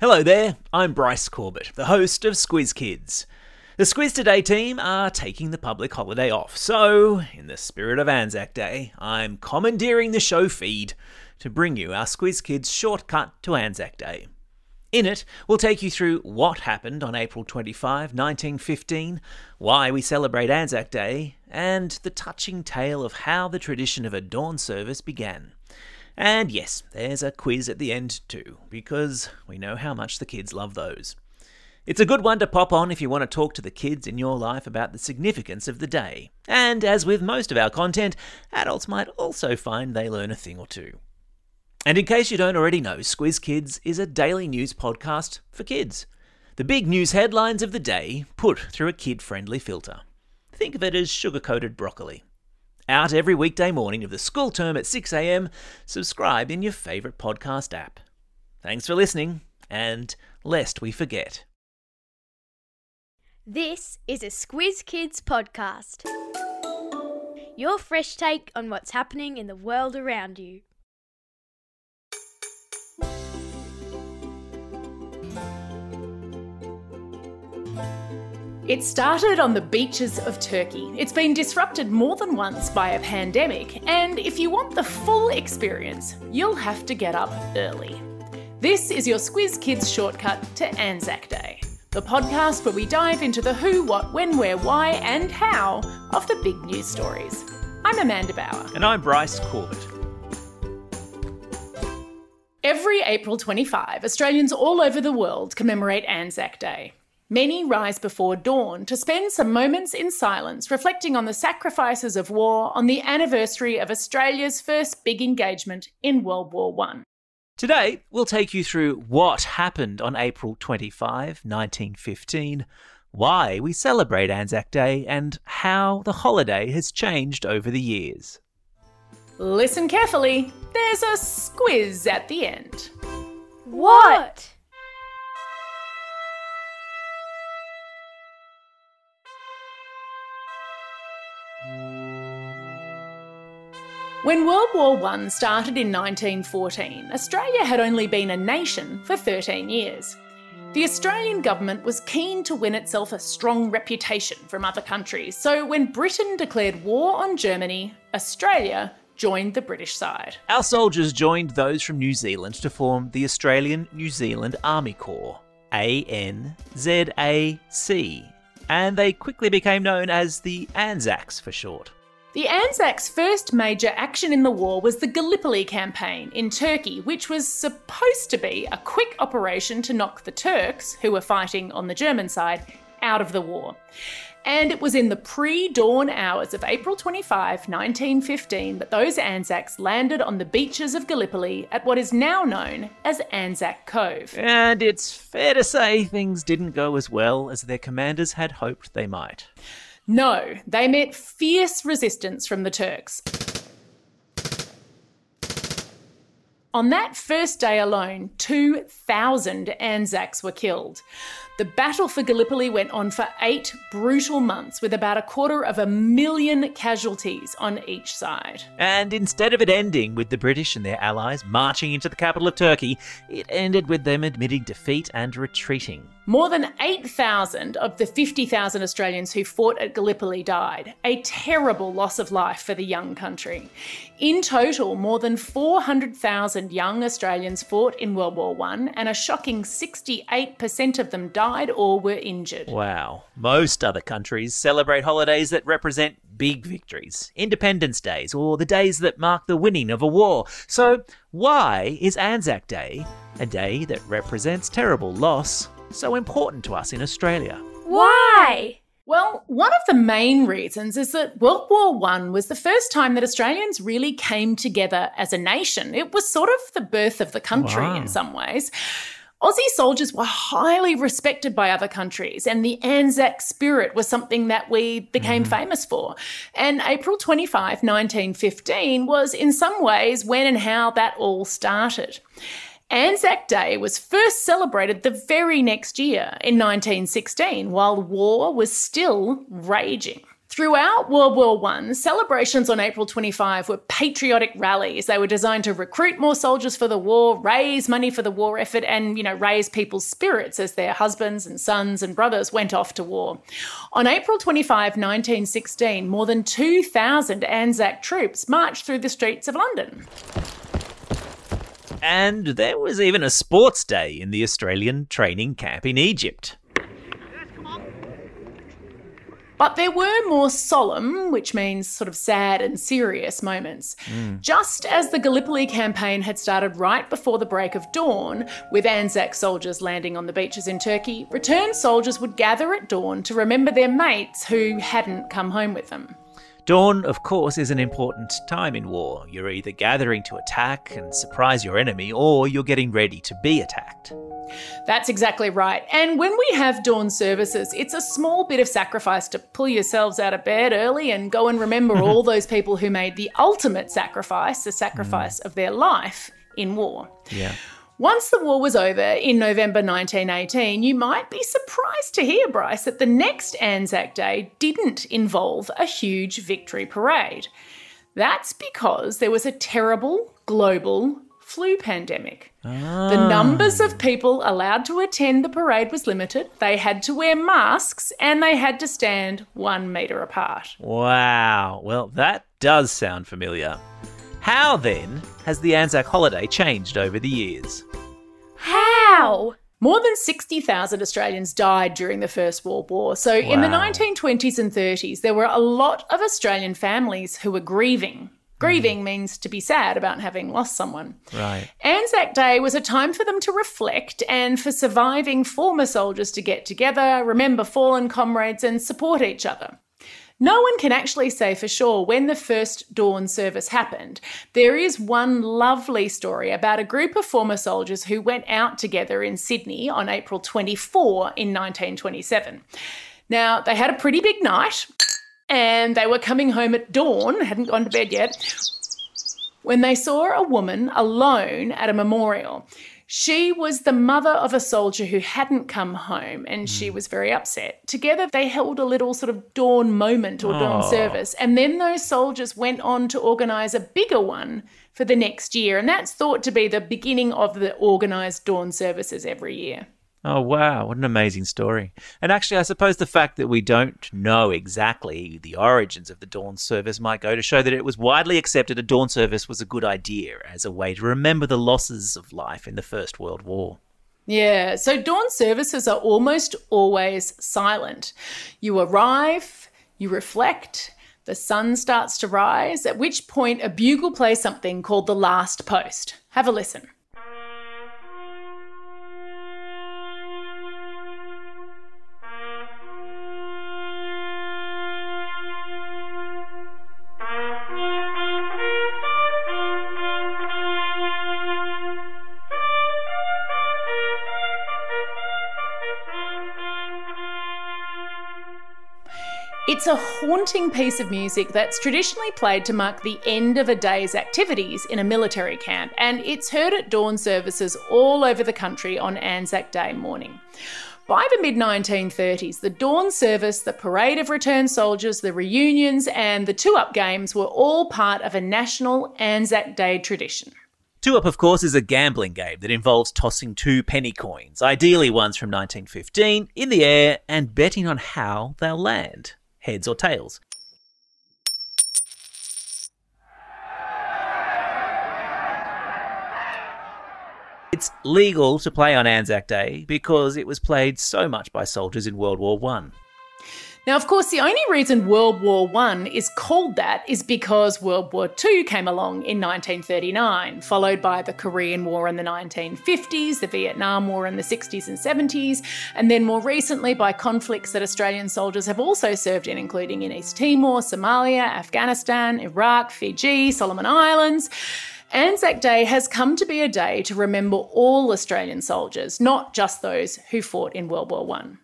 Hello there, I'm Bryce Corbett, the host of Squiz Kids. The Squiz Today team are taking the public holiday off, so, in the spirit of Anzac Day, I'm commandeering the show feed to bring you our Squiz Kids shortcut to Anzac Day. In it, we'll take you through what happened on April 25, 1915, why we celebrate Anzac Day, and the touching tale of how the tradition of a dawn service began. And yes, there's a quiz at the end too, because we know how much the kids love those. It's a good one to pop on if you want to talk to the kids in your life about the significance of the day. And as with most of our content, adults might also find they learn a thing or two. And in case you don't already know, Squiz Kids is a daily news podcast for kids. The big news headlines of the day put through a kid friendly filter. Think of it as sugar coated broccoli. Out every weekday morning of the school term at 6am, subscribe in your favourite podcast app. Thanks for listening, and lest we forget. This is a Squiz Kids podcast. Your fresh take on what's happening in the world around you. It started on the beaches of Turkey. It's been disrupted more than once by a pandemic, and if you want the full experience, you'll have to get up early. This is your Squiz Kids shortcut to Anzac Day, the podcast where we dive into the who, what, when, where, why, and how of the big news stories. I'm Amanda Bauer. And I'm Bryce Corbett. Every April 25, Australians all over the world commemorate Anzac Day. Many rise before dawn to spend some moments in silence reflecting on the sacrifices of war on the anniversary of Australia's first big engagement in World War I. Today, we'll take you through what happened on April 25, 1915, why we celebrate Anzac Day, and how the holiday has changed over the years. Listen carefully, there's a squiz at the end. What? When World War I started in 1914, Australia had only been a nation for 13 years. The Australian government was keen to win itself a strong reputation from other countries, so when Britain declared war on Germany, Australia joined the British side. Our soldiers joined those from New Zealand to form the Australian New Zealand Army Corps, ANZAC, and they quickly became known as the Anzacs for short. The Anzacs' first major action in the war was the Gallipoli campaign in Turkey, which was supposed to be a quick operation to knock the Turks, who were fighting on the German side, out of the war. And it was in the pre dawn hours of April 25, 1915, that those Anzacs landed on the beaches of Gallipoli at what is now known as Anzac Cove. And it's fair to say things didn't go as well as their commanders had hoped they might. No, they met fierce resistance from the Turks. On that first day alone, 2,000 Anzacs were killed. The battle for Gallipoli went on for eight brutal months with about a quarter of a million casualties on each side. And instead of it ending with the British and their allies marching into the capital of Turkey, it ended with them admitting defeat and retreating. More than 8,000 of the 50,000 Australians who fought at Gallipoli died, a terrible loss of life for the young country. In total, more than 400,000 young Australians fought in World War I, and a shocking 68% of them died or were injured. Wow. Most other countries celebrate holidays that represent big victories, Independence Days, or the days that mark the winning of a war. So, why is Anzac Day, a day that represents terrible loss, so important to us in Australia? Why? Well, one of the main reasons is that World War I was the first time that Australians really came together as a nation. It was sort of the birth of the country Wow. in some ways. Aussie soldiers were highly respected by other countries, and the Anzac spirit was something that we became mm-hmm. famous for. And April 25, 1915, was in some ways when and how that all started. Anzac Day was first celebrated the very next year in 1916 while war was still raging. Throughout World War I, celebrations on April 25 were patriotic rallies. They were designed to recruit more soldiers for the war, raise money for the war effort, and, you know, raise people's spirits as their husbands and sons and brothers went off to war. On April 25, 1916, more than 2,000 Anzac troops marched through the streets of London. And there was even a sports day in the Australian training camp in Egypt. But there were more solemn, which means sort of sad and serious moments. Mm. Just as the Gallipoli campaign had started right before the break of dawn, with Anzac soldiers landing on the beaches in Turkey, returned soldiers would gather at dawn to remember their mates who hadn't come home with them. Dawn, of course, is an important time in war. You're either gathering to attack and surprise your enemy, or you're getting ready to be attacked. That's exactly right. And when we have dawn services, it's a small bit of sacrifice to pull yourselves out of bed early and go and remember all those people who made the ultimate sacrifice, the sacrifice mm. of their life in war. Yeah. Once the war was over in November 1918, you might be surprised to hear, Bryce, that the next Anzac Day didn't involve a huge victory parade. That's because there was a terrible global flu pandemic. Ah. The numbers of people allowed to attend the parade was limited. They had to wear masks and they had to stand one metre apart. Wow. Well, that does sound familiar. How then has the Anzac holiday changed over the years? How? More than 60,000 Australians died during the First World War. So, wow. in the 1920s and 30s, there were a lot of Australian families who were grieving Grieving mm. means to be sad about having lost someone. Right. Anzac Day was a time for them to reflect and for surviving former soldiers to get together, remember fallen comrades, and support each other. No one can actually say for sure when the first dawn service happened. There is one lovely story about a group of former soldiers who went out together in Sydney on April 24 in 1927. Now, they had a pretty big night and they were coming home at dawn, hadn't gone to bed yet, when they saw a woman alone at a memorial. She was the mother of a soldier who hadn't come home and mm. she hmm. was very upset. Together, they held a little sort of dawn moment or dawn oh. service. And then those soldiers went on to organise a bigger one for the next year. And that's thought to be the beginning of the organised dawn services every year. Oh, wow. What an amazing story. And actually, I suppose the fact that we don't know exactly the origins of the dawn service might go to show that it was widely accepted a dawn service was a good idea as a way to remember the losses of life in the First World War. Yeah, so dawn services are almost always silent. You arrive, you reflect, the sun starts to rise, at which point a bugle plays something called the last post. Have a listen. It's a haunting piece of music that's traditionally played to mark the end of a day's activities in a military camp, and it's heard at dawn services all over the country on Anzac Day morning. By the mid 1930s, the dawn service, the parade of returned soldiers, the reunions, and the two up games were all part of a national Anzac Day tradition. Two Up, of course, is a gambling game that involves tossing two penny coins, ideally ones from 1915, in the air and betting on how they'll land heads or tails. It's legal to play on Anzac Day because it was played so much by soldiers in World War One. Now, of course, the only reason World War One is called that is because World War II came along in 1939, followed by the Korean War in the 1950s, the Vietnam War in the 60s and 70s, and then more recently by conflicts that Australian soldiers have also served in, including in East Timor, Somalia, Afghanistan, Iraq, Fiji, Solomon Islands. Anzac Day has come to be a day to remember all Australian soldiers, not just those who fought in World War One.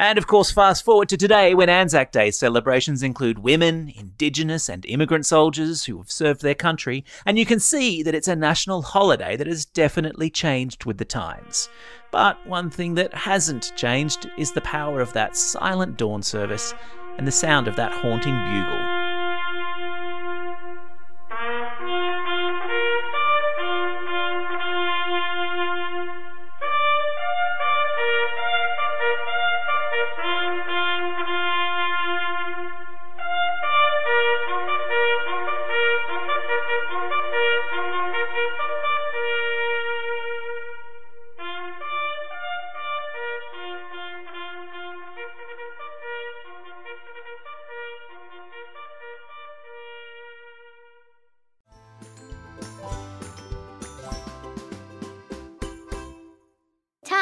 And of course, fast forward to today when Anzac Day celebrations include women, Indigenous, and immigrant soldiers who have served their country, and you can see that it's a national holiday that has definitely changed with the times. But one thing that hasn't changed is the power of that silent dawn service and the sound of that haunting bugle.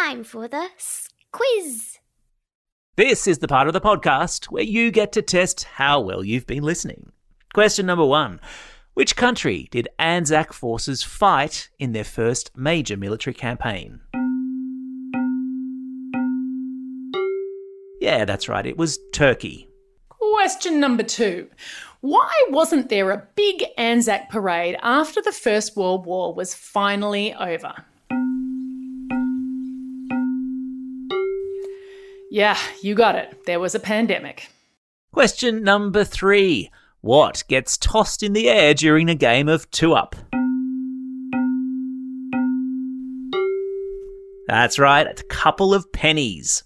Time for the quiz. This is the part of the podcast where you get to test how well you've been listening. Question number one Which country did Anzac forces fight in their first major military campaign? Yeah, that's right, it was Turkey. Question number two. Why wasn't there a big Anzac parade after the First World War was finally over? Yeah, you got it. There was a pandemic. Question number three What gets tossed in the air during a game of two up? That's right, a couple of pennies.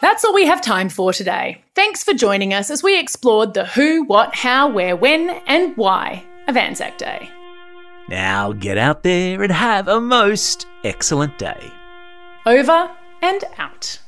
That's all we have time for today. Thanks for joining us as we explored the who, what, how, where, when, and why of Anzac Day. Now get out there and have a most excellent day. Over and out.